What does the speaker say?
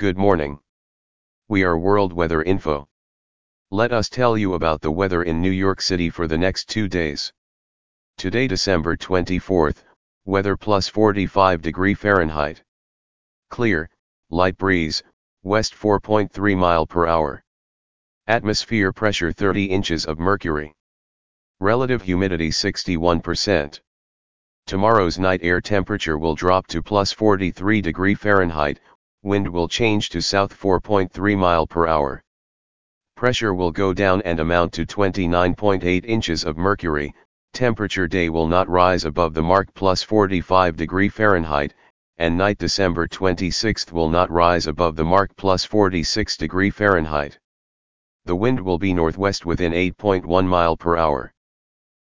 Good morning. We are World Weather Info. Let us tell you about the weather in New York City for the next two days. Today December 24th, weather plus 45 degree Fahrenheit. Clear, light breeze, west 4.3 mile per hour. Atmosphere pressure 30 inches of mercury. Relative humidity 61%. Tomorrow's night air temperature will drop to plus 43 degree Fahrenheit, wind will change to south 4.3 mile per hour. Pressure will go down and amount to 29.8 inches of mercury, temperature day will not rise above the mark plus 45 degree Fahrenheit, and night December 26 will not rise above the mark plus 46 degree Fahrenheit. The wind will be northwest within 8.1 mile per hour.